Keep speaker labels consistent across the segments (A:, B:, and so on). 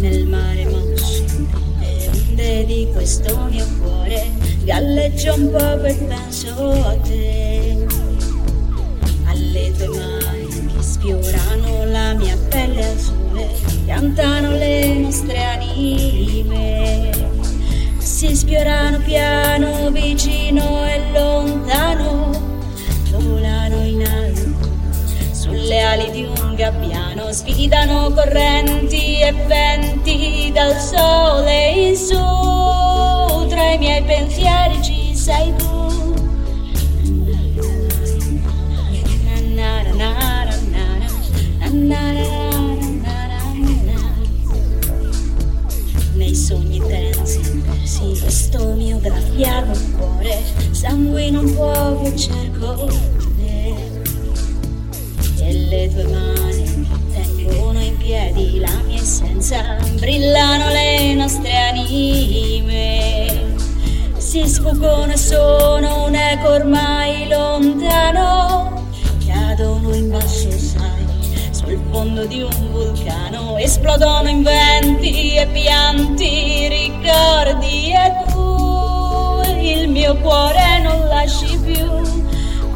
A: Nel mare mosso, nelle onde di questo mio cuore, galleggio un po' per penso a te. Alle tue mani che sfiorano la mia pelle al sole, cantano le nostre anime. Si sfiorano piano, vicino e lontano ali di un gabbiano, sfidano correnti e venti dal sole in su. Tra i miei pensieri ci sei tu. Nei sogni tensi, sì, questo mio graffiato cuore, sangue non può che cerco essenza, brillano le nostre anime. Si sfuggono sono un eco ormai lontano, cadono in basso, sai, sul fondo di un vulcano, esplodono in venti e pianti, ricordi e tu, il mio cuore non lasci più.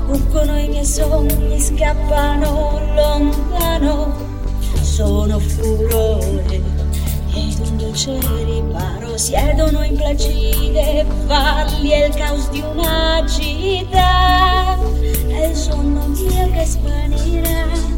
A: Fuggono i miei sogni, scappano lontano, sono furore ed un dolce riparo, siedono in placide valli e il caos di una città, è il sonno mio che svanirà.